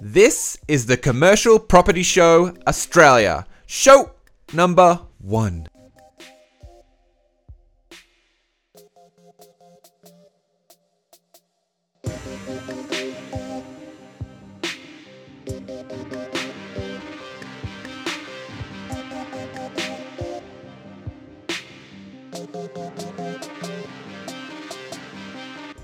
This is the Commercial Property Show Australia, show number one.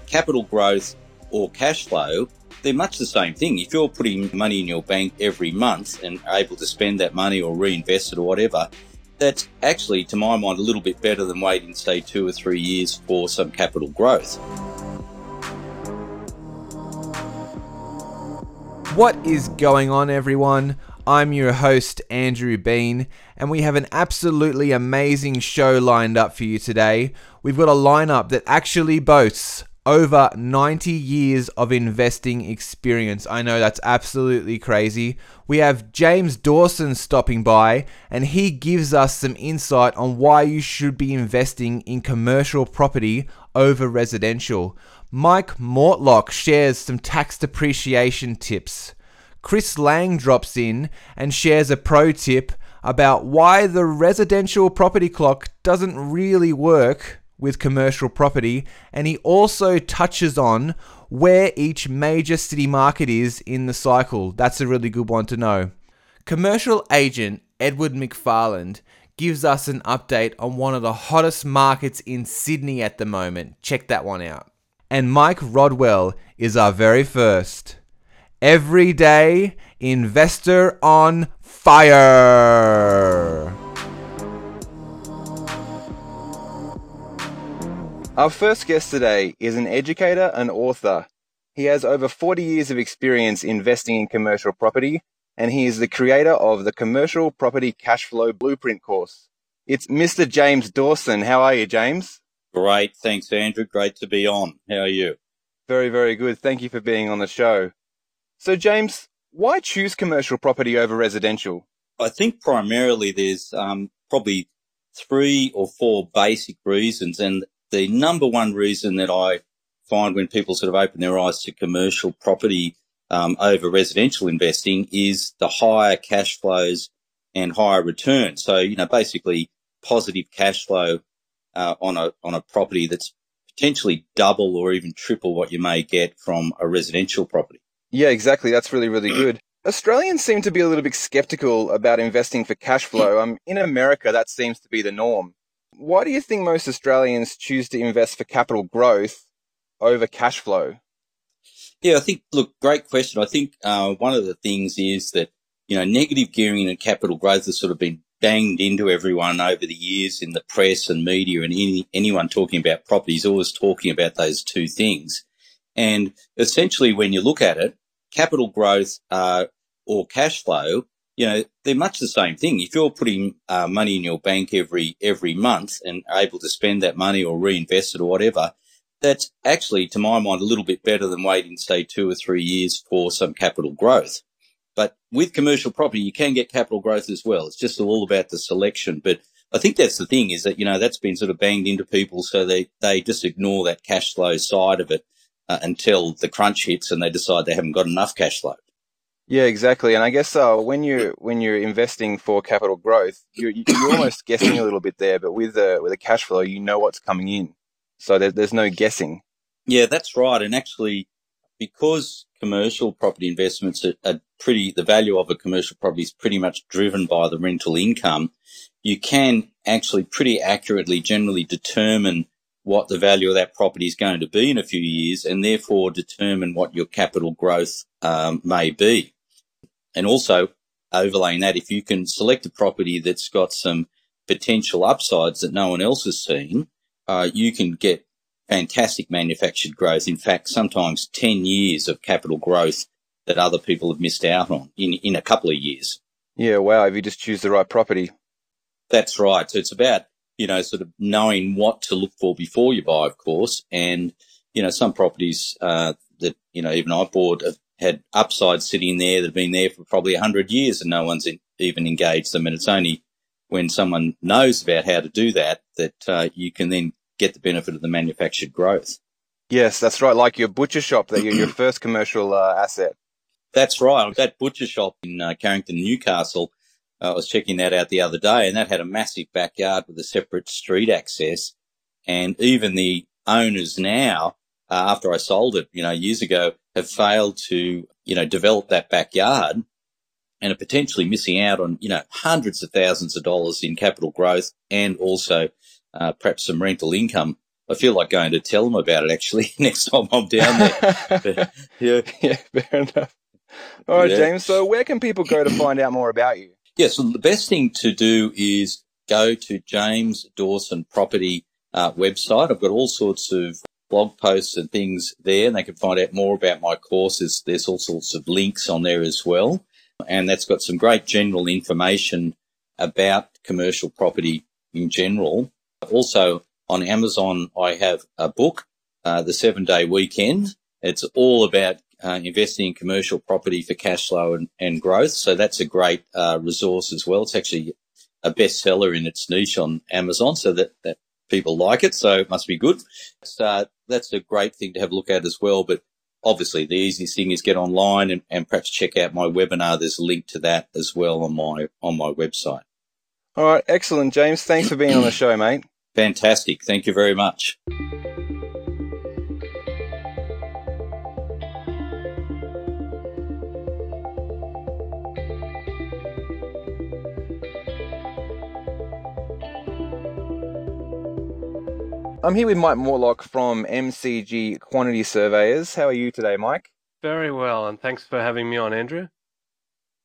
capital growth or cash flow, they're much the same thing. If you're putting money in your bank every month and able to spend that money or reinvest it or whatever, that's actually, to my mind, a little bit better than waiting, say, two or three years for some capital growth. What is going on, everyone? I'm your host, Andrew Bean, and we have an absolutely amazing show lined up for you today. We've got a lineup that actually boasts over 90 years of investing experience. I know that's absolutely crazy. We have James Dawson stopping by, and he gives us some insight on why you should be investing in commercial property over residential. Mike Mortlock shares some tax depreciation tips. Chris Lang drops in and shares a pro tip about why the residential property clock doesn't really work with commercial property, and he also touches on where each major city market is in the cycle. That's a really good one to know. Commercial agent Edward McFarland gives us an update on one of the hottest markets in Sydney at the moment. Check that one out. And Mike Rodwell is our very first everyday investor on fire. Our first guest today is an educator and author. He has over 40 years of experience investing in commercial property, and he is the creator of the Commercial Property Cash Flow Blueprint course. It's Mr. James Dawson. How are you, James? Great. Thanks, Andrew. Great to be on. How are you? Very, very good. Thank you for being on the show. So, James, why choose commercial property over residential? I think primarily there's um, probably three or four basic reasons, and the number one reason that I find when people sort of open their eyes to commercial property um, over residential investing is the higher cash flows and higher returns. So, you know, basically positive cash flow uh, on a on a property that's potentially double or even triple what you may get from a residential property. Yeah, exactly. That's really really good. Australians seem to be a little bit skeptical about investing for cash flow. Um, in America, that seems to be the norm. Why do you think most Australians choose to invest for capital growth over cash flow? Yeah, I think, look, great question. I think uh, one of the things is that, you know, negative gearing and capital growth has sort of been banged into everyone over the years in the press and media and any, anyone talking about property is always talking about those two things. And essentially, when you look at it, capital growth uh, or cash flow you know, they're much the same thing. If you're putting uh, money in your bank every every month and able to spend that money or reinvest it or whatever, that's actually, to my mind, a little bit better than waiting, say, two or three years for some capital growth. But with commercial property, you can get capital growth as well. It's just all about the selection. But I think that's the thing is that, you know, that's been sort of banged into people. So they, they just ignore that cash flow side of it uh, until the crunch hits and they decide they haven't got enough cash flow. Yeah, exactly. And I guess uh, when you when you're investing for capital growth, you're, you're almost guessing a little bit there. But with a with the cash flow, you know what's coming in, so there, there's no guessing. Yeah, that's right. And actually, because commercial property investments are, are pretty, the value of a commercial property is pretty much driven by the rental income. You can actually pretty accurately, generally determine what the value of that property is going to be in a few years, and therefore determine what your capital growth um, may be. And also overlaying that, if you can select a property that's got some potential upsides that no one else has seen, uh, you can get fantastic manufactured growth. In fact, sometimes 10 years of capital growth that other people have missed out on in, in a couple of years. Yeah, wow. If you just choose the right property. That's right. So it's about, you know, sort of knowing what to look for before you buy, of course. And, you know, some properties, uh, that, you know, even I bought have had upside sitting there that have been there for probably 100 years and no one's in, even engaged them. And it's only when someone knows about how to do that that uh, you can then get the benefit of the manufactured growth. Yes, that's right. Like your butcher shop, that your, your first commercial uh, asset. That's right. That butcher shop in uh, Carrington, Newcastle, uh, I was checking that out the other day, and that had a massive backyard with a separate street access. And even the owners now, uh, after I sold it, you know, years ago, have failed to, you know, develop that backyard and are potentially missing out on, you know, hundreds of thousands of dollars in capital growth and also uh, perhaps some rental income. I feel like going to tell them about it actually next time I'm down there. yeah. yeah, fair enough. All right, yeah. James. So, where can people go to find out more about you? Yeah, so the best thing to do is go to James Dawson Property uh, website. I've got all sorts of blog posts and things there, and they can find out more about my courses. There's all sorts of links on there as well, and that's got some great general information about commercial property in general. Also, on Amazon, I have a book, uh, The Seven Day Weekend. It's all about uh, investing in commercial property for cash flow and, and growth. So that's a great uh, resource as well. It's actually a bestseller in its niche on Amazon, so that, that people like it. So it must be good. So uh, that's a great thing to have a look at as well. But obviously, the easiest thing is get online and, and perhaps check out my webinar. There's a link to that as well on my on my website. All right, excellent, James. Thanks for being on the show, mate. Fantastic. Thank you very much. I'm here with Mike Mortlock from MCG Quantity Surveyors. How are you today, Mike? Very well, and thanks for having me on, Andrew.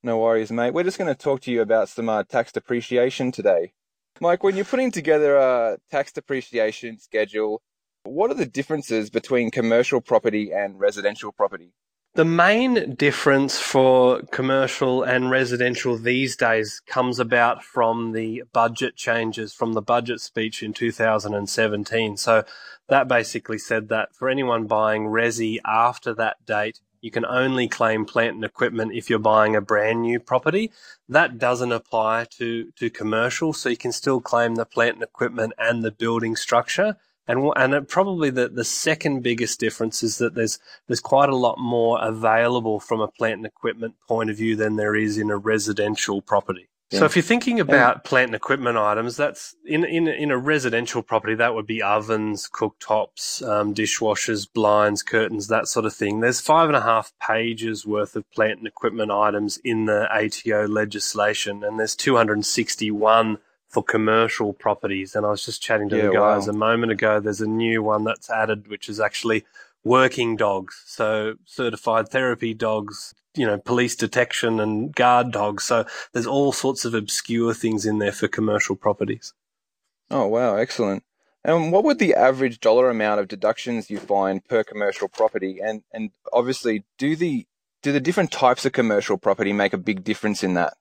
No worries, mate. We're just going to talk to you about some uh, tax depreciation today. Mike, when you're putting together a tax depreciation schedule, what are the differences between commercial property and residential property? The main difference for commercial and residential these days comes about from the budget changes from the budget speech in 2017. So that basically said that for anyone buying resi after that date, you can only claim plant and equipment if you're buying a brand new property. That doesn't apply to, to commercial, so you can still claim the plant and equipment and the building structure. And and probably the, the second biggest difference is that there's there's quite a lot more available from a plant and equipment point of view than there is in a residential property. Yeah. So if you're thinking about yeah. plant and equipment items, that's in in in a residential property that would be ovens, cooktops, um, dishwashers, blinds, curtains, that sort of thing. There's five and a half pages worth of plant and equipment items in the ATO legislation, and there's 261 for commercial properties. And I was just chatting to yeah, the guys wow. a moment ago. There's a new one that's added, which is actually working dogs. So certified therapy dogs, you know, police detection and guard dogs. So there's all sorts of obscure things in there for commercial properties. Oh, wow. Excellent. And what would the average dollar amount of deductions you find per commercial property? And, and obviously, do the, do the different types of commercial property make a big difference in that?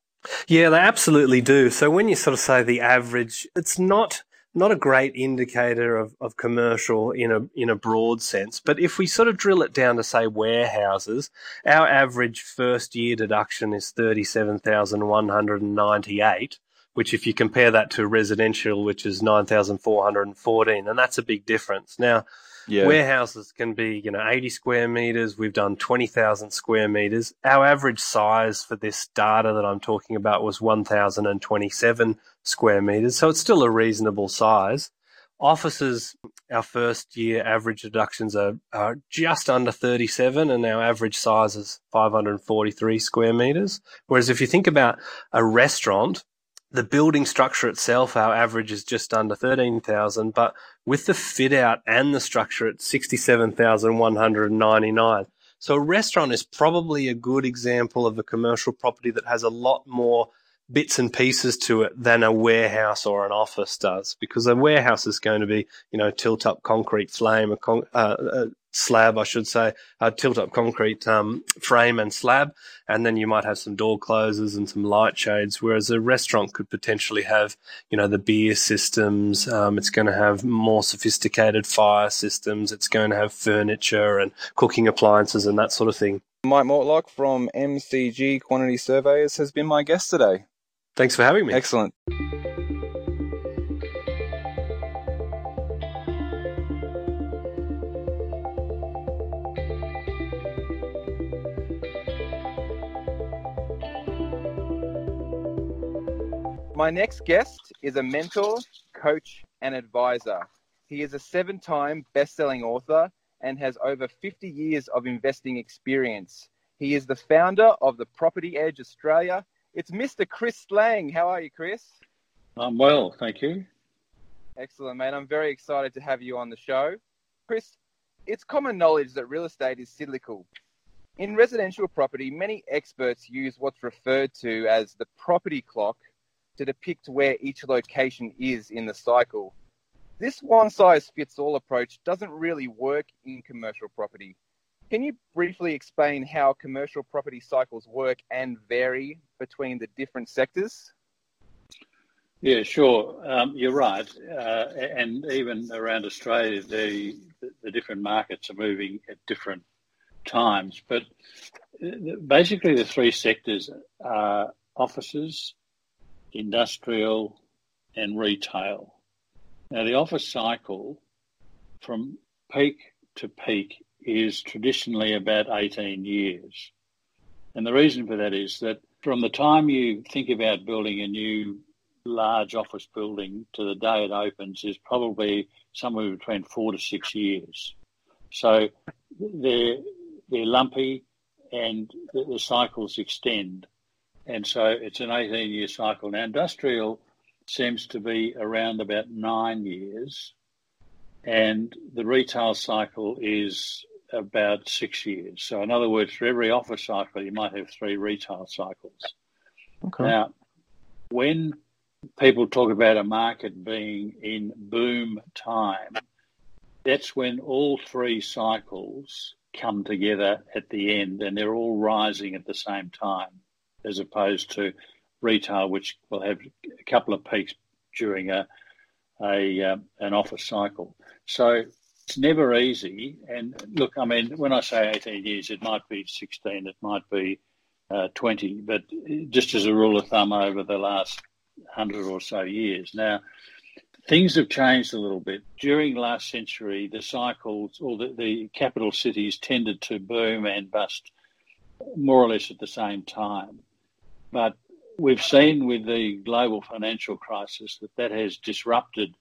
Yeah, they absolutely do. So when you sort of say the average, it's not not a great indicator of, of commercial in a in a broad sense. But if we sort of drill it down to say warehouses, our average first year deduction is thirty seven thousand one hundred and ninety eight. Which, if you compare that to residential, which is nine thousand four hundred and fourteen, and that's a big difference. Now, yeah. Warehouses can be, you know, 80 square meters. We've done 20,000 square meters. Our average size for this data that I'm talking about was 1,027 square meters. So it's still a reasonable size. Offices, our first year average deductions are, are just under 37 and our average size is 543 square meters. Whereas if you think about a restaurant, the building structure itself, our average is just under 13,000, but with the fit out and the structure at 67,199. So a restaurant is probably a good example of a commercial property that has a lot more bits and pieces to it than a warehouse or an office does because a warehouse is going to be, you know, tilt up concrete flame, a, con- uh, a slab, I should say, a tilt up concrete um, frame and slab. And then you might have some door closers and some light shades. Whereas a restaurant could potentially have, you know, the beer systems. Um, it's going to have more sophisticated fire systems. It's going to have furniture and cooking appliances and that sort of thing. Mike Mortlock from MCG Quantity Surveyors has been my guest today. Thanks for having me. Excellent. My next guest is a mentor, coach, and advisor. He is a seven time best selling author and has over 50 years of investing experience. He is the founder of the Property Edge Australia. It's Mr. Chris Lang. How are you, Chris? I'm well, thank you. Excellent, mate. I'm very excited to have you on the show. Chris, it's common knowledge that real estate is cyclical. In residential property, many experts use what's referred to as the property clock to depict where each location is in the cycle. This one size fits all approach doesn't really work in commercial property. Can you briefly explain how commercial property cycles work and vary between the different sectors? Yeah, sure. Um, you're right. Uh, and even around Australia, the, the different markets are moving at different times. But uh, basically, the three sectors are offices, industrial, and retail. Now, the office cycle from peak to peak is traditionally about 18 years. And the reason for that is that from the time you think about building a new large office building to the day it opens is probably somewhere between four to six years. So they're, they're lumpy and the, the cycles extend. And so it's an 18 year cycle. Now, industrial seems to be around about nine years, and the retail cycle is about six years. So, in other words, for every office cycle, you might have three retail cycles. Okay. Now, when people talk about a market being in boom time, that's when all three cycles come together at the end and they're all rising at the same time, as opposed to retail, which will have a couple of peaks during a, a uh, an office cycle. So it's never easy. And look, I mean, when I say 18 years, it might be 16, it might be uh, 20, but just as a rule of thumb over the last 100 or so years. Now, things have changed a little bit. During last century, the cycles or the, the capital cities tended to boom and bust more or less at the same time. But we've seen with the global financial crisis that that has disrupted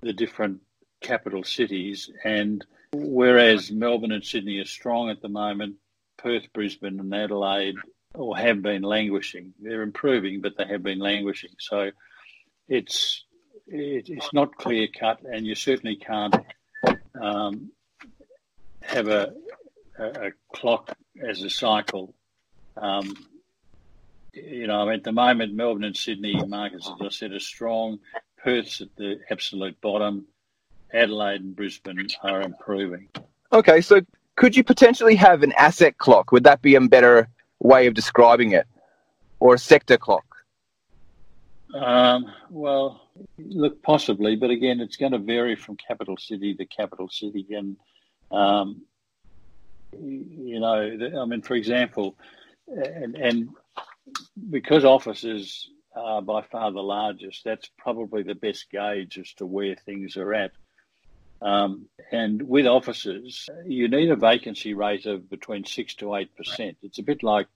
the different capital cities. And whereas Melbourne and Sydney are strong at the moment, Perth, Brisbane, and Adelaide or have been languishing. They're improving, but they have been languishing. So it's it, it's not clear cut, and you certainly can't um, have a, a, a, clock as a cycle. Um, you know, at the moment, Melbourne and Sydney markets, as I said, are strong. Perth's at the absolute bottom. Adelaide and Brisbane are improving. Okay, so could you potentially have an asset clock? Would that be a better way of describing it, or a sector clock? Um, well, look, possibly, but again, it's going to vary from capital city to capital city, and um, you know, I mean, for example, and, and because offices are by far the largest, that's probably the best gauge as to where things are at. Um, and with offices, you need a vacancy rate of between six to eight percent. It's a bit like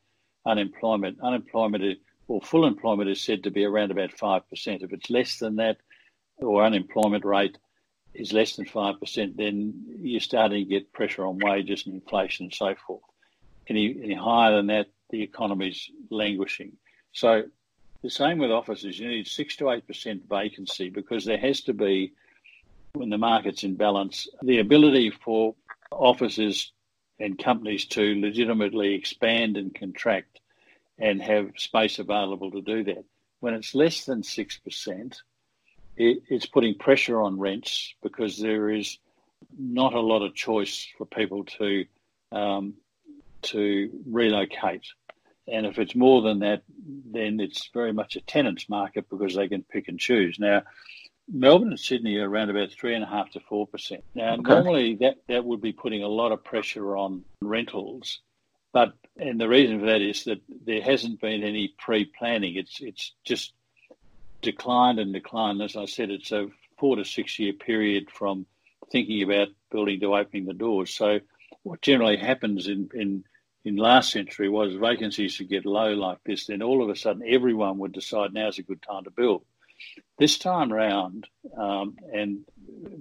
unemployment. Unemployment is, or full employment is said to be around about five percent. If it's less than that, or unemployment rate is less than five percent, then you're starting to get pressure on wages and inflation and so forth. Any, any higher than that, the economy's languishing. So the same with offices. You need six to eight percent vacancy because there has to be, when the market's in balance, the ability for offices and companies to legitimately expand and contract and have space available to do that. When it's less than six percent, it, it's putting pressure on rents because there is not a lot of choice for people to um, to relocate. And if it's more than that, then it's very much a tenant's market because they can pick and choose. Now, Melbourne and Sydney are around about three and a half to four percent. Now, okay. normally that, that would be putting a lot of pressure on rentals, but and the reason for that is that there hasn't been any pre-planning. It's it's just declined and declined. As I said, it's a four to six year period from thinking about building to opening the doors. So, what generally happens in in in last century was vacancies would get low like this, then all of a sudden everyone would decide now's a good time to build. This time round, um, and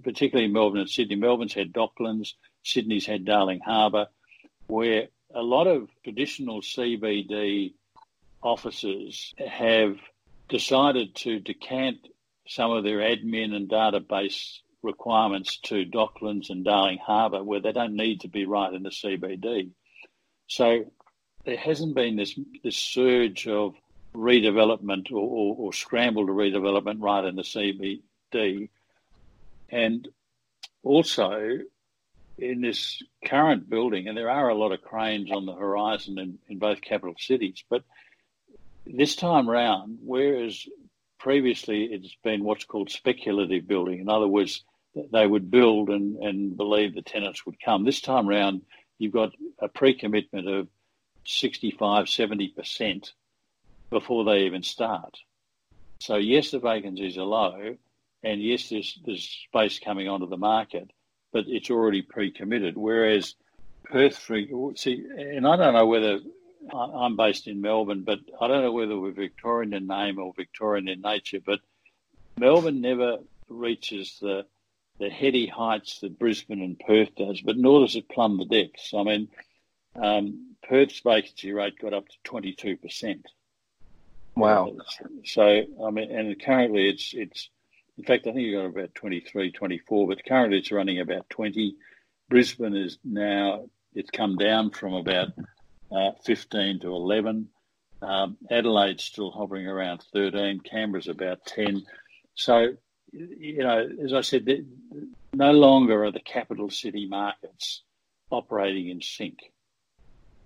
particularly in Melbourne and Sydney, Melbourne's had Docklands, Sydney's had Darling Harbour, where a lot of traditional CBD offices have decided to decant some of their admin and database requirements to Docklands and Darling Harbour, where they don't need to be right in the CBD. So there hasn't been this this surge of redevelopment or, or, or scramble to redevelopment right in the CBD, and also in this current building, and there are a lot of cranes on the horizon in, in both capital cities, but this time round, whereas previously it's been what's called speculative building, in other words, they would build and, and believe the tenants would come. This time round, you've got a pre-commitment of 65, 70% before they even start. So yes, the vacancies are low, and yes, there's, there's space coming onto the market, but it's already pre-committed. Whereas Perth, see, and I don't know whether I'm based in Melbourne, but I don't know whether we're Victorian in name or Victorian in nature, but Melbourne never reaches the the heady heights that Brisbane and Perth does, but nor does it plumb the depths. I mean, um, Perth's vacancy rate got up to 22%. Wow. So, I mean, and currently it's, it's in fact, I think you've got about 23, 24, but currently it's running about 20. Brisbane is now, it's come down from about uh, 15 to 11. Um, Adelaide's still hovering around 13. Canberra's about 10. So you know, as I said, no longer are the capital city markets operating in sync.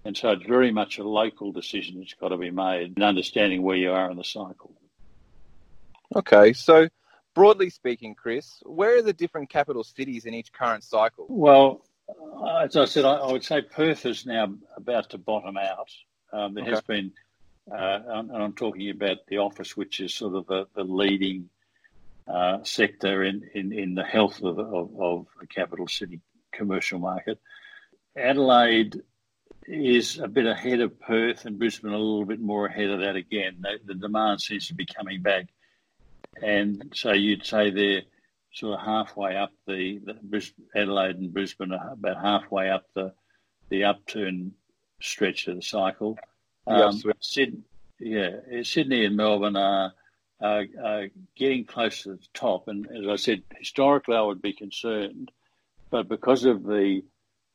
And so it's very much a local decision that's got to be made in understanding where you are in the cycle. Okay, so broadly speaking, Chris, where are the different capital cities in each current cycle? Well, as I said, I, I would say Perth is now about to bottom out. Um, there okay. has been, uh, and I'm talking about the office, which is sort of the, the leading uh, sector in, in, in the health of, of, of the capital city commercial market. Adelaide is a bit ahead of Perth and Brisbane a little bit more ahead of that again. The, the demand seems to be coming back. And so you'd say they're sort of halfway up the, the Adelaide and Brisbane are about halfway up the the upturn stretch of the cycle. Um, yes. Sydney, yeah, Sydney and Melbourne are uh, uh, getting close to the top. And as I said, historically, I would be concerned, but because of the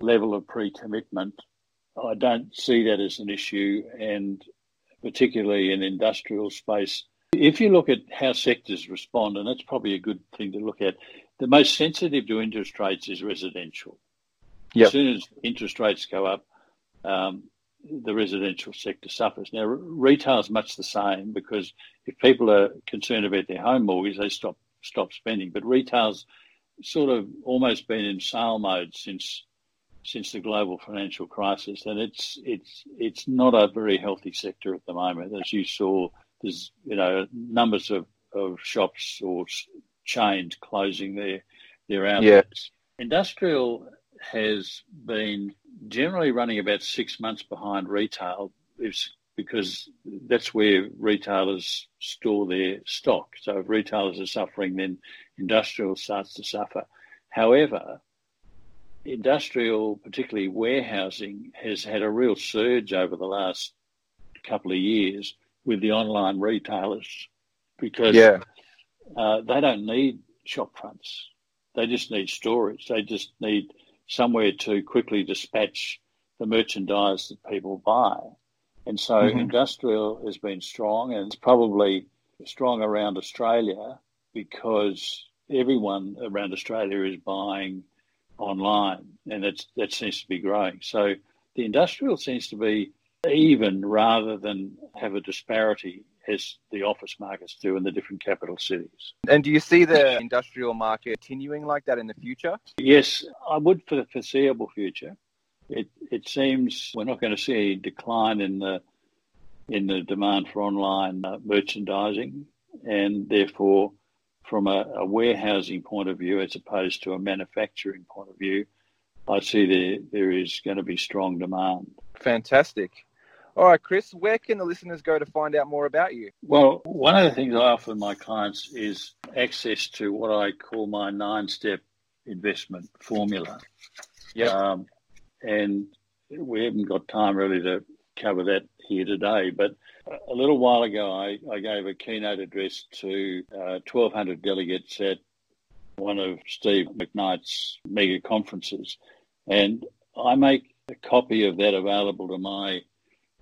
level of pre-commitment, I don't see that as an issue, and particularly in industrial space. If you look at how sectors respond, and that's probably a good thing to look at, the most sensitive to interest rates is residential. Yep. As soon as interest rates go up, um, the residential sector suffers. Now, retail is much the same because if people are concerned about their home mortgage, they stop stop spending. But retail's sort of almost been in sale mode since since the global financial crisis, and it's it's it's not a very healthy sector at the moment. As you saw, there's you know numbers of, of shops or chains closing their their outlets. Yeah. Industrial has been generally running about six months behind retail because that's where retailers store their stock. So if retailers are suffering, then industrial starts to suffer. However, industrial, particularly warehousing, has had a real surge over the last couple of years with the online retailers because yeah. uh, they don't need shop fronts. They just need storage. They just need somewhere to quickly dispatch the merchandise that people buy. And so mm-hmm. industrial has been strong and it's probably strong around Australia because everyone around Australia is buying online and that's, that seems to be growing. So the industrial seems to be even rather than have a disparity as the office markets do in the different capital cities. And do you see the industrial market continuing like that in the future? Yes, I would for the foreseeable future. It it seems we're not going to see a decline in the in the demand for online uh, merchandising, and therefore, from a, a warehousing point of view, as opposed to a manufacturing point of view, I see there there is going to be strong demand Fantastic. All right, Chris, where can the listeners go to find out more about you? Well, one of the things I offer my clients is access to what I call my nine step investment formula. Yep. Um, and we haven't got time really to cover that here today, but a little while ago I, I gave a keynote address to uh, 1,200 delegates at one of Steve McKnight's mega conferences. And I make a copy of that available to my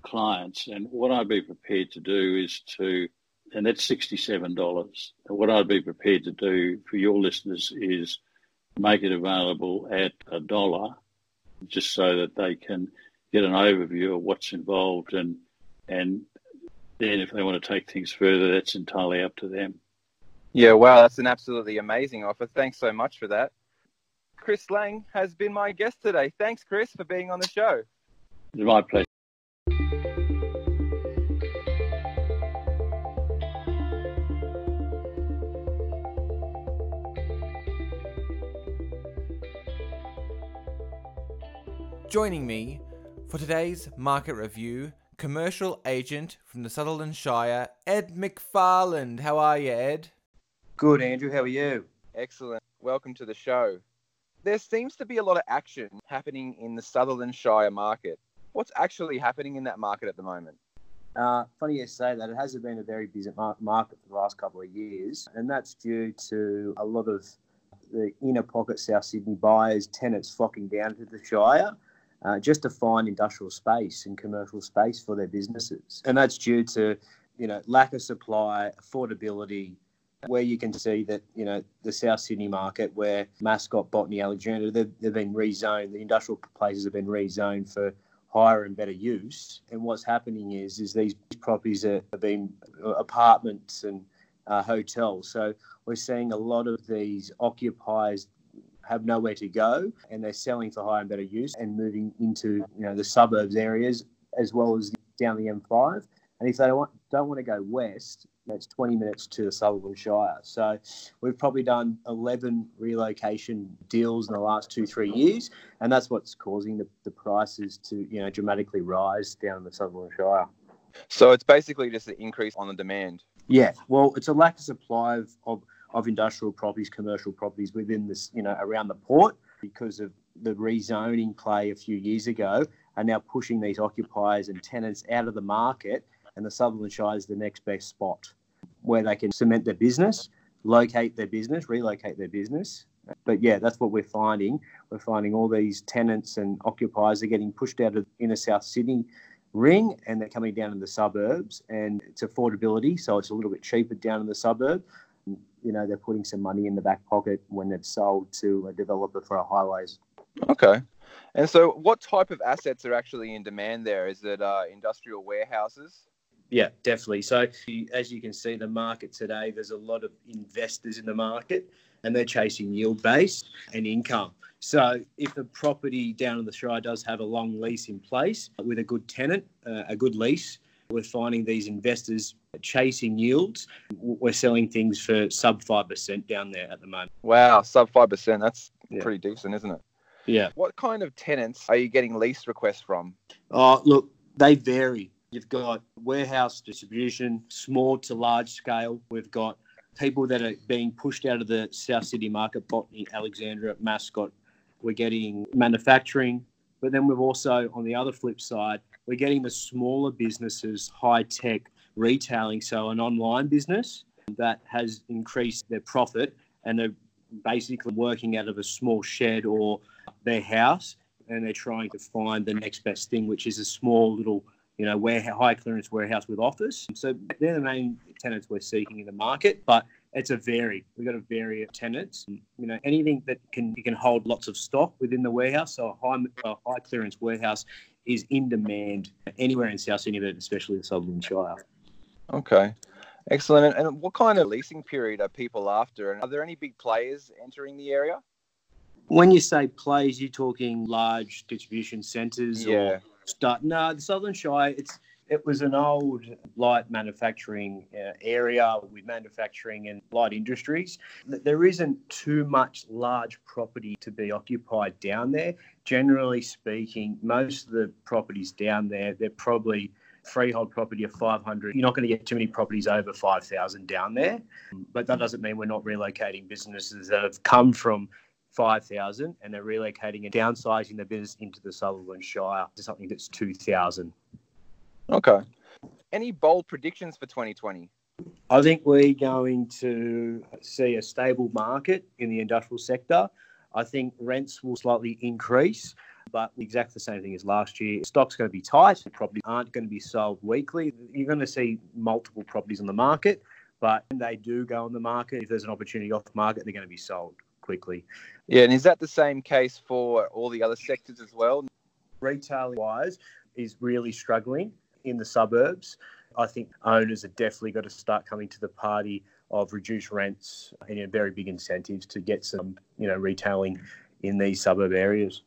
clients. And what I'd be prepared to do is to, and that's $67. What I'd be prepared to do for your listeners is make it available at a dollar just so that they can get an overview of what's involved and and then if they want to take things further that's entirely up to them Yeah, wow, that's an absolutely amazing offer. Thanks so much for that. Chris Lang has been my guest today. Thanks, Chris, for being on the show. it's my pleasure Joining me for today's market review, commercial agent from the Sutherland Shire, Ed McFarland. How are you, Ed? Good, Andrew. How are you? Excellent. Welcome to the show. There seems to be a lot of action happening in the Sutherland Shire market. What's actually happening in that market at the moment? Uh, funny you say that. It hasn't been a very busy market for the last couple of years, and that's due to a lot of the inner pocket South Sydney buyers, tenants flocking down to the Shire uh, just to find industrial space and commercial space for their businesses. And that's due to, you know, lack of supply, affordability, where you can see that, you know, the South Sydney market where Mascot, Botany, Alexandria, they've, they've been rezoned, the industrial places have been rezoned for higher and better use. And what's happening is, is these properties are, are being apartments and uh, hotels. So we're seeing a lot of these occupiers have nowhere to go and they're selling for higher and better use and moving into you know the suburbs areas as well as down the M5. And if they don't want, don't want to go west, that's 20 minutes to the Sutherland Shire. So we've probably done 11 relocation deals in the last two, three years. And that's what's causing the, the prices to, you know, dramatically rise down in the Sutherland Shire. So it's basically just an increase on the demand. Yeah, well, it's a lack of supply of, of, of industrial properties, commercial properties within this, you know, around the port because of the rezoning play a few years ago are now pushing these occupiers and tenants out of the market. And the Sutherland Shire is the next best spot where they can cement their business, locate their business, relocate their business. But yeah, that's what we're finding. We're finding all these tenants and occupiers are getting pushed out of the inner South Sydney ring and they're coming down in the suburbs and it's affordability so it's a little bit cheaper down in the suburb you know they're putting some money in the back pocket when they've sold to a developer for a highways Okay. And so what type of assets are actually in demand there? Is it uh, industrial warehouses? yeah definitely so as you can see the market today there's a lot of investors in the market and they're chasing yield base and income so if the property down in the Shire does have a long lease in place with a good tenant, uh, a good lease, we're finding these investors chasing yields. We're selling things for sub 5% down there at the moment. Wow, sub 5%. That's Yeah. pretty decent, isn't it? Yeah. What kind of tenants are you getting lease requests from? Oh, look, they vary. You've got warehouse distribution, small to large scale. We've got people that are being pushed out of the South City market, Botany, Alexandria, Mascot. We're getting manufacturing, but then we've also, on the other flip side, we're getting the smaller businesses, high tech retailing, so an online business that has increased their profit and they're basically working out of a small shed or their house and they're trying to find the next best thing, which is a small little, you know, warehouse, high clearance warehouse with office. So they're the main tenants we're seeking in the market, but it's a vary. We've got a vary of tenants. You know, anything that can you can hold lots of stock within the warehouse. So a high, a high clearance warehouse is in demand anywhere in South Sydney, but especially the Sutherland Shire. Okay. Excellent. And, and what kind of leasing period are people after? And are there any big players entering the area? When you say plays, you're talking large distribution centres Yeah. or Start, no, the Southern Shire, it's it was an old light manufacturing uh, area with manufacturing and light industries. There isn't too much large property to be occupied down there. Generally speaking, most of the properties down there, they're probably freehold property of 500. You're not going to get too many properties over 5,000 down there. But that doesn't mean we're not relocating businesses that have come from 5,000 and they're relocating and downsizing their business into the Sutherland Shire to something that's 2,000. Okay. Any bold predictions for 2020? I think we're going to see a stable market in the industrial sector. I think rents will slightly increase, but exactly the same thing as last year. Stock's going to be tight. Properties aren't going to be sold weekly. You're going to see multiple properties on the market, but when they do go on the market, if there's an opportunity off the market, they're going to be sold quickly. Yeah, and is that the same case for all the other sectors as well? Retailing wise is really struggling in the suburbs. I think owners have definitely got to start coming to the party of reduced rents and you know, very big incentives to get some, you know, retailing in these suburb areas.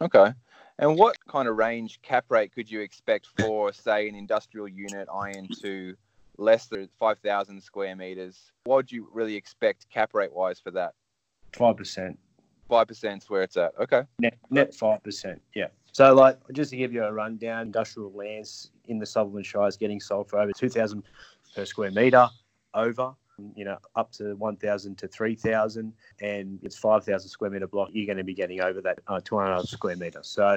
Okay. And what kind of range cap rate could you expect for, say, an industrial unit iron to less than 5,000 square meters? What would you really expect cap rate wise for that? 5%. 5% is where it's at. Okay. Net, net 5%. Yeah. So, like, just to give you a rundown, industrial lands in the Sutherland Shire is getting sold for over 2,000 per square metre, over, you know, up to 1,000 to 3,000. And it's 5,000 square metre block, you're going to be getting over that uh, 200 square metre. So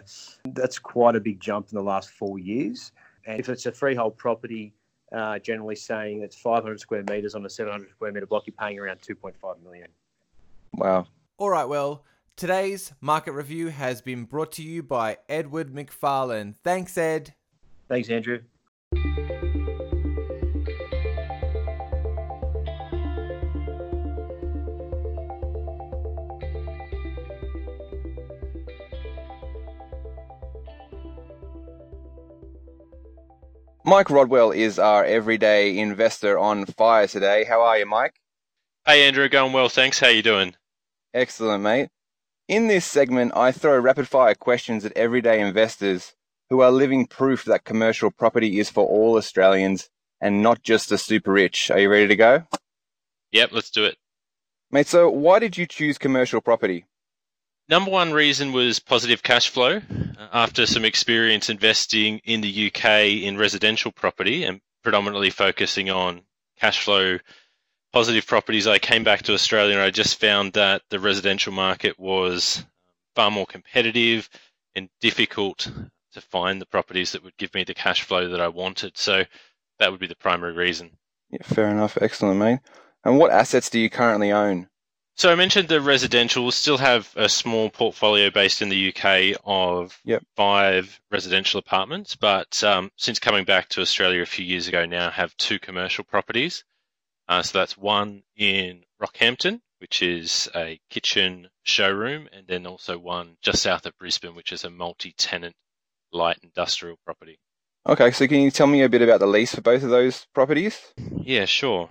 that's quite a big jump in the last four years. And if it's a freehold property, uh, generally saying it's 500 square metres on a 700 square metre block, you're paying around 2.5 million. Wow. All right, well, Today's market review has been brought to you by Edward McFarlane. Thanks, Ed. Thanks, Andrew. Mike Rodwell is our everyday investor on fire today. How are you, Mike? Hey, Andrew. Going well, thanks. How you doing? Excellent, mate. In this segment, I throw rapid fire questions at everyday investors who are living proof that commercial property is for all Australians and not just the super rich. Are you ready to go? Yep, let's do it. Mate, so why did you choose commercial property? Number one reason was positive cash flow. Uh, after some experience investing in the UK in residential property and predominantly focusing on cash flow positive properties, I came back to Australia and I just found that the residential market was far more competitive and difficult to find the properties that would give me the cash flow that I wanted. So that would be the primary reason. Yeah, fair enough. Excellent, mate. And what assets do you currently own? So I mentioned the residential. We'll still have a small portfolio based in the UK of yep. five residential apartments, but um, since coming back to Australia a few years ago now, have two commercial properties. Uh, so that's one in Rockhampton, which is a kitchen showroom, and then also one just south of Brisbane, which is a multi-tenant light industrial property. Okay, so can you tell me a bit about the lease for both of those properties? Yeah, sure.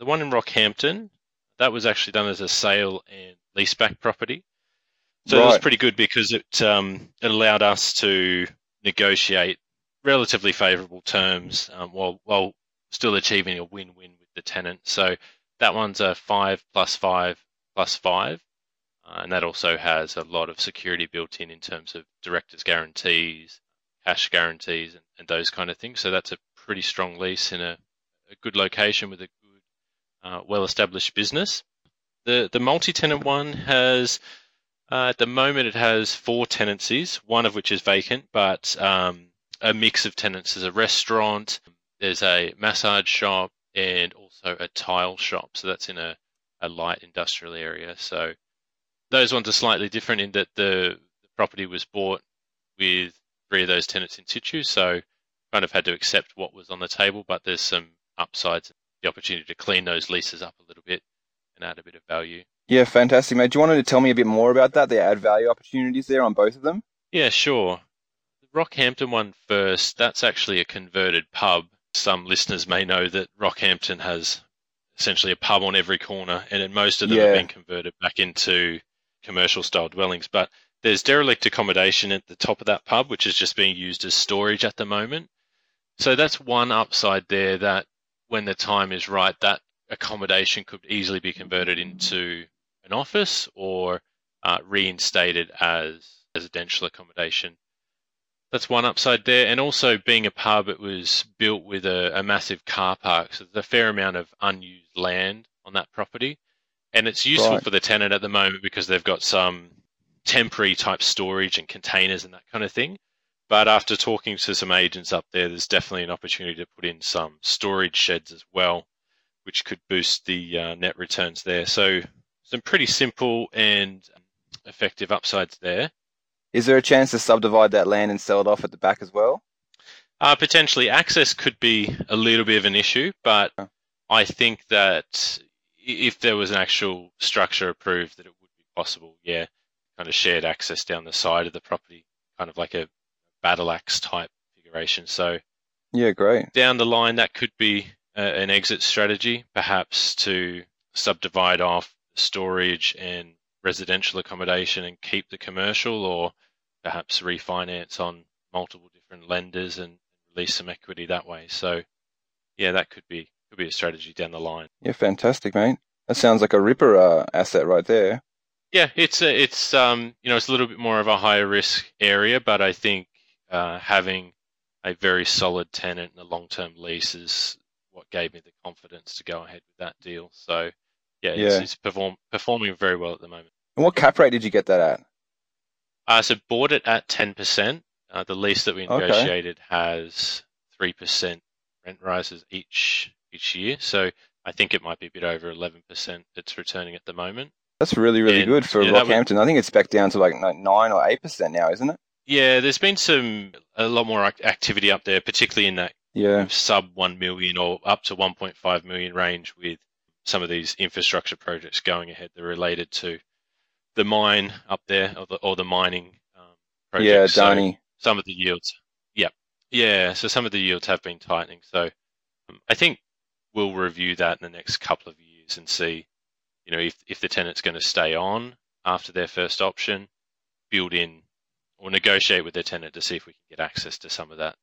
The one in Rockhampton, that was actually done as a sale and leaseback property. So right. it was pretty good because it um, it allowed us to negotiate relatively favourable terms um, while while still achieving a win-win with the tenant. So that one's a five plus five plus five. Uh, and that also has a lot of security built in in terms of directors' guarantees, cash guarantees, and, and those kind of things. So that's a pretty strong lease in a, a good location with a good, uh, well-established business. The the multi-tenant one has uh, at the moment it has four tenancies, one of which is vacant, but um, a mix of tenants. There's a restaurant, there's a massage shop, and also a tile shop. So that's in a, a light industrial area. So those ones are slightly different in that the, the property was bought with three of those tenants in situ. So kind of had to accept what was on the table, but there's some upsides, the opportunity to clean those leases up a little bit and add a bit of value. Yeah, fantastic, mate. Do you want to tell me a bit more about that? The add value opportunities there on both of them? Yeah, sure. The Rockhampton one first, that's actually a converted pub some listeners may know that Rockhampton has essentially a pub on every corner, and most of them yeah. have been converted back into commercial style dwellings. But There's derelict accommodation at the top of that pub, which is just being used as storage at the moment. So that's one upside there that when the time is right, that accommodation could easily be converted into an office or uh, reinstated as residential accommodation. That's one upside there. And also, being a pub, it was built with a, a massive car park. So there's a fair amount of unused land on that property. And it's useful Right. for the tenant at the moment because they've got some temporary type storage and containers and that kind of thing. But after talking to some agents up there, there's definitely an opportunity to put in some storage sheds as well, which could boost the uh, net returns there. So some pretty simple and effective upsides there. Is there a chance to subdivide that land and sell it off at the back as well? Uh, potentially, access could be a little bit of an issue, but. I think that if there was an actual structure approved, that it would be possible. Yeah, kind of shared access down the side of the property, kind of like a battle axe type configuration. So Yeah, great. down the line, that could be uh, an exit strategy, perhaps to subdivide off storage and residential accommodation and keep the commercial, or perhaps refinance on multiple different lenders and release some equity that way. So, yeah, that could be could be a strategy down the line. Yeah, fantastic, mate. That sounds like a ripper uh, asset right there. Yeah, it's a, it's um you know it's a little bit more of a higher risk area, but I think uh, having a very solid tenant and a long term lease is what gave me the confidence to go ahead with that deal. So yeah, it's, Yeah. it's perform, performing very well at the moment. And what cap rate did you get that at? Uh, so bought it at ten percent. Uh, the lease that we Okay. negotiated has three percent rent rises each each year. So I think it might be a bit over eleven percent it's returning at the moment. That's really, really And, good for yeah, that would- Rockhampton. I think it's back down to like nine or eight percent now, isn't it? Yeah, there's been some a lot more activity up there, particularly in that Yeah, sub 1 million or up to 1.5 million range with some of these infrastructure projects going ahead that are related to the mine up there or the, or the mining um, projects. yeah, So some of the yields, yeah, yeah. So some of the yields have been tightening. So um, I think we'll review that in the next couple of years and see, you know, if if the tenant's going to stay on after their first option, build in or negotiate with their tenant to see if we can get access to some of that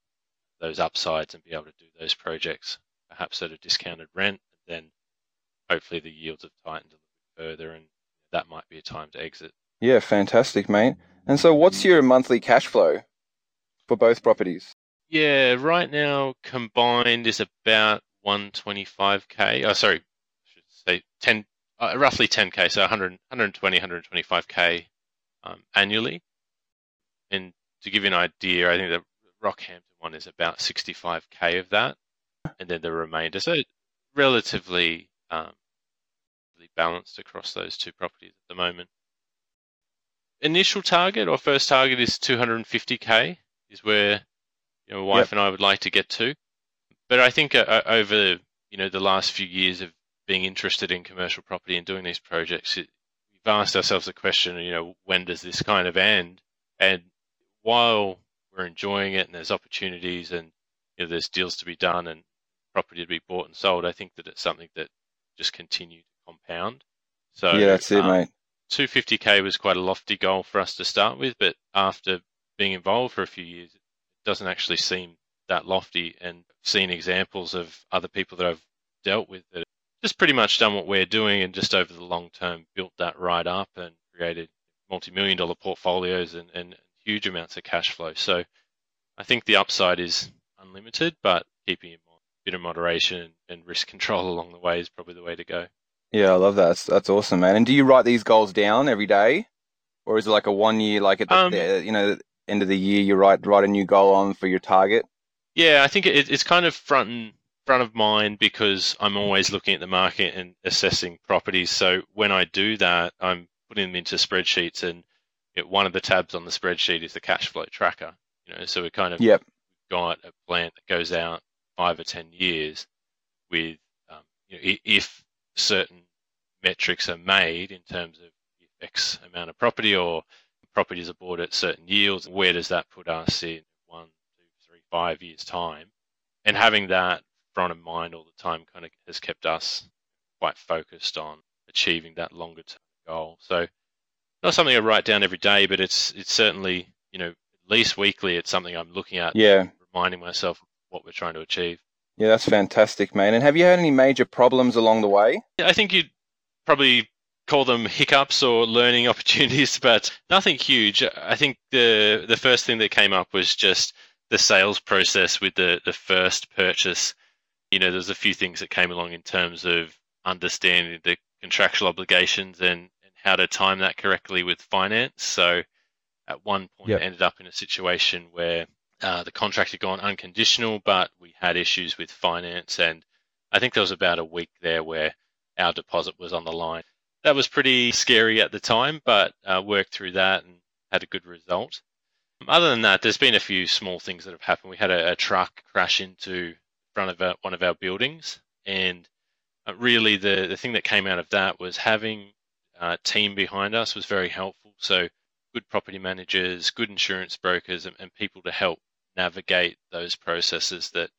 those upsides and be able to do those projects perhaps at a discounted rent. And then hopefully the yields have tightened a little bit further, and that might be a time to exit. Yeah, fantastic, mate. And so, what's your monthly cash flow for both properties? Yeah, right now combined is about 125k. Oh, sorry, I should say 10, uh, roughly 10k, so 100, 120, 125k um, annually. And to give you an idea, I think the Rockhampton one is about 65k of that, and then the remainder. So relatively um, balanced across those two properties at the moment. Initial target or first target is 250k, is where you know, my wife and I would like to get to. But I think uh, uh, over you know the last few years of being interested in commercial property and doing these projects, it, we've asked ourselves the question, you know, when does this kind of end? And while we're enjoying it and there's opportunities and you know there's deals to be done and property to be bought and sold, I think that it's something that just continue to compound. So yeah, that's it, um, mate. 250k was quite a lofty goal for us to start with, but after being involved for a few years, it doesn't actually seem that lofty. And seen examples of other people that I've dealt with that have just pretty much done what we're doing and just over the long term built that right up and created multi-million dollar portfolios and, and huge amounts of cash flow. So I think the upside is unlimited, but keeping in mind a bit of moderation and risk control along the way is probably the way to go. Yeah, I love that. That's, that's awesome, man. And do you write these goals down every day, or is it like a one year, like at the, Um, the you know end of the year, you write write a new goal on for your target? Yeah, I think it, it's kind of front and front of mind because I'm always looking at the market and assessing properties. So when I do that, I'm putting them into spreadsheets, and one of the tabs on the spreadsheet is the cash flow tracker. You know, so we kind of Yep. got a plan that goes out five or ten years with um, you know, if certain metrics are made in terms of X amount of property or properties are bought at certain yields, where does that put us in one, two, three, five years' time? And having that front of mind all the time kind of has kept us quite focused on achieving that longer term goal. So not something I write down every day, but it's it's certainly you know at least weekly. It's something I'm looking at. Yeah. Reminding myself what we're trying to achieve. Yeah, that's fantastic, man. And have you had any major problems along the way? I think you'd probably call them hiccups or learning opportunities, but nothing huge. I think the the first thing that came up was just the sales process with the the first purchase. You know, there's a few things that came along in terms of understanding the contractual obligations and how to time that correctly with finance. So at one point Yep. I ended up in a situation where uh, the contract had gone unconditional, but we had issues with finance, and I think there was about a week there where our deposit was on the line. That was pretty scary at the time, but uh, worked through that and had a good result. Other than that, there's been a few small things that have happened. We had a, a truck crash into front of our, one of our buildings, and uh, really the the thing that came out of that was having a team behind us was very helpful. So good property managers, good insurance brokers, and, and people to help navigate those processes that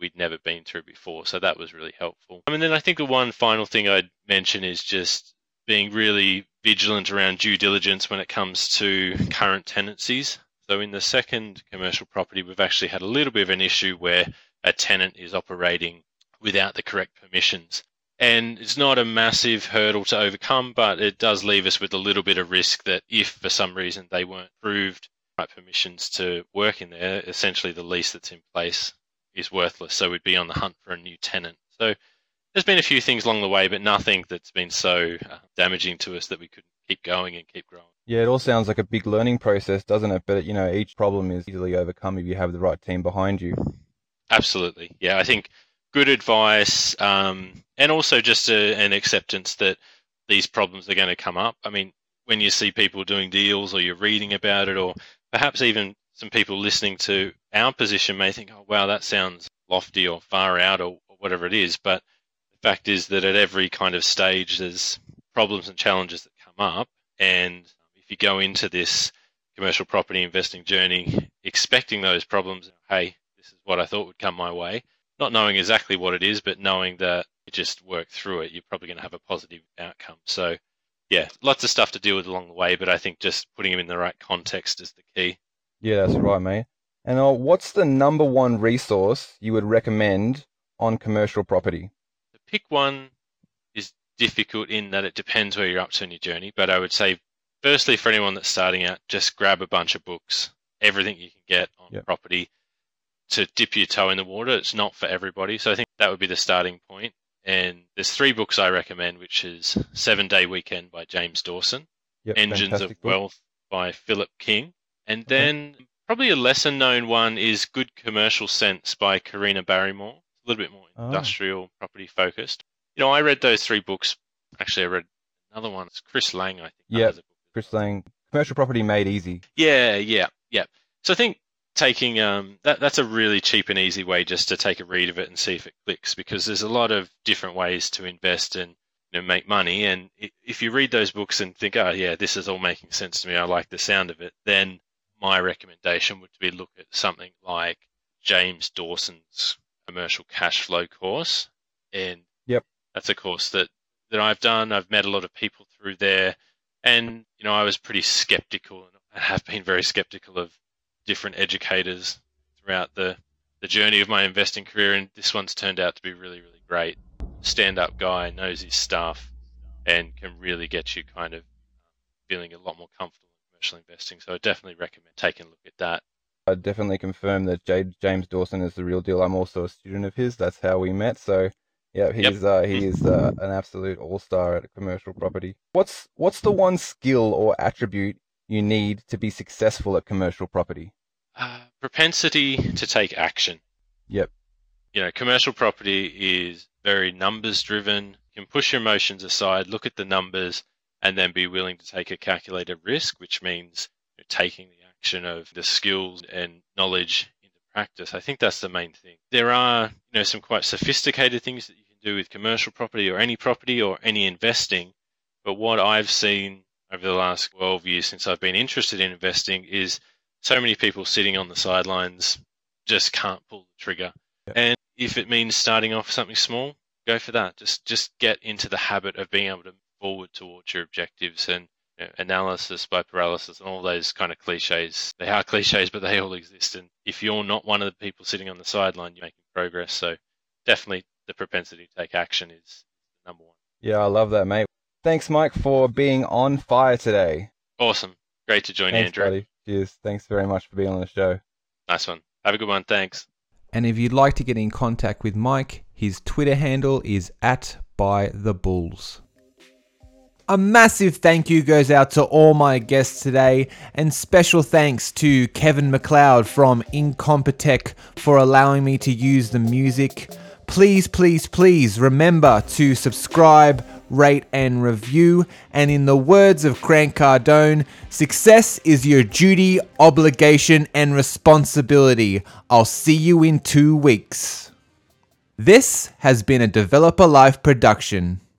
we'd never been through before. So that was really helpful. Mean, then I think the one final thing I'd mention is just being really vigilant around due diligence when it comes to current tenancies. So in the second commercial property, we've actually had a little bit of an issue where a tenant is operating without the correct permissions. And it's not a massive hurdle to overcome, but it does leave us with a little bit of risk that if for some reason they weren't approved right permissions to work in there, essentially the lease that's in place is worthless. So we'd be on the hunt for a new tenant. So there's been a few things along the way, but nothing that's been so uh, damaging to us that we couldn't keep going and keep growing. Yeah, it all sounds like a big learning process, doesn't it? But you know, each problem is easily overcome if you have the right team behind you. Absolutely. Yeah, I think good advice um, and also just a, an acceptance that these problems are going to come up. I mean, when you see people doing deals or you're reading about it, or perhaps even some people listening to our position may think, oh, wow, that sounds lofty or far out or, or whatever it is. But the fact is that at every kind of stage, there's problems and challenges that come up. And if you go into this commercial property investing journey expecting those problems, hey, this is what I thought would come my way, not knowing exactly what it is, but knowing that you just work through it, you're probably going to have a positive outcome. So, yeah, lots of stuff to deal with along the way, but I think just putting them in the right context is the key. Yeah, that's right, mate. And uh, what's the number one resource you would recommend on commercial property? To pick one is difficult in that it depends where you're up to in your journey, but I would say, firstly, for anyone that's starting out, just grab a bunch of books, everything you can get on Yep. property to dip your toe in the water. It's not for everybody. So I think that would be the starting point. And there's three books I recommend, which is Seven Day Weekend by James Dawson, Yep, Engines of book. Wealth by Philip King. And then probably a lesser known one is Good Commercial Sense by Karina Barrymore. It's a little bit more Oh. industrial property focused. You know, I read those three books. Actually, I read another one. It's Chris Lang, I think. that Yep. has a book. Chris Lang, commercial property made easy. Yeah, yeah, yeah. So I think taking um that that's a really cheap and easy way just to take a read of it and see if it clicks because there's a lot of different ways to invest and you know make money. And if you read those books and think oh yeah this is all making sense to me. I like the sound of it then my recommendation would be look at something like James Dawson's commercial cash flow course. And Yep. that's a course that that I've done. I've met a lot of people through there. And you know I was pretty skeptical and I have been very skeptical of different educators throughout the the journey of my investing career and this one's turned out to be really really great stand up guy knows his stuff and can really get you kind of feeling a lot more comfortable in commercial investing so I definitely recommend taking a look at that I definitely confirm that J- James Dawson is the real deal. I'm also a student of his. That's how we met. So, yeah, he's uh, he is uh, an absolute all star at commercial property. What's what's the one skill or attribute you need to be successful at commercial property? uh, propensity to take action Yep. you know, commercial property is very numbers driven. You can push your emotions aside, look at the numbers, and then be willing to take a calculated risk, which means you know, taking the action of the skills and knowledge into practice. I think that's the main thing. There are, you know, some quite sophisticated things that you can do with commercial property or any property or any investing. But what I've seen over the last 12 years since I've been interested in investing is so many people sitting on the sidelines just can't pull the trigger. And if it means starting off something small, go for that. Just just get into the habit of being able to move forward towards your objectives and you know, analysis by paralysis and all those kind of cliches. They are cliches, but they all exist. And if you're not one of the people sitting on the sideline, you're making progress. So definitely the propensity to take action is number one. Yeah, I love that, mate. Thanks, Mike, for being on fire today. Awesome. Great to join Thanks, Andrew. Buddy. Cheers. Thanks very much for being on the show. Nice one. Have a good one. Thanks. And if you'd like to get in contact with Mike, his Twitter handle is at by the Bulls. A massive thank you goes out to all my guests today, and special thanks to Kevin MacLeod from Incompetech for allowing me to use the music. Please, please, please remember to subscribe, rate, and review. And in the words of Grant Cardone, success is your duty, obligation, and responsibility. I'll see you in two weeks. This has been a Developer Life production.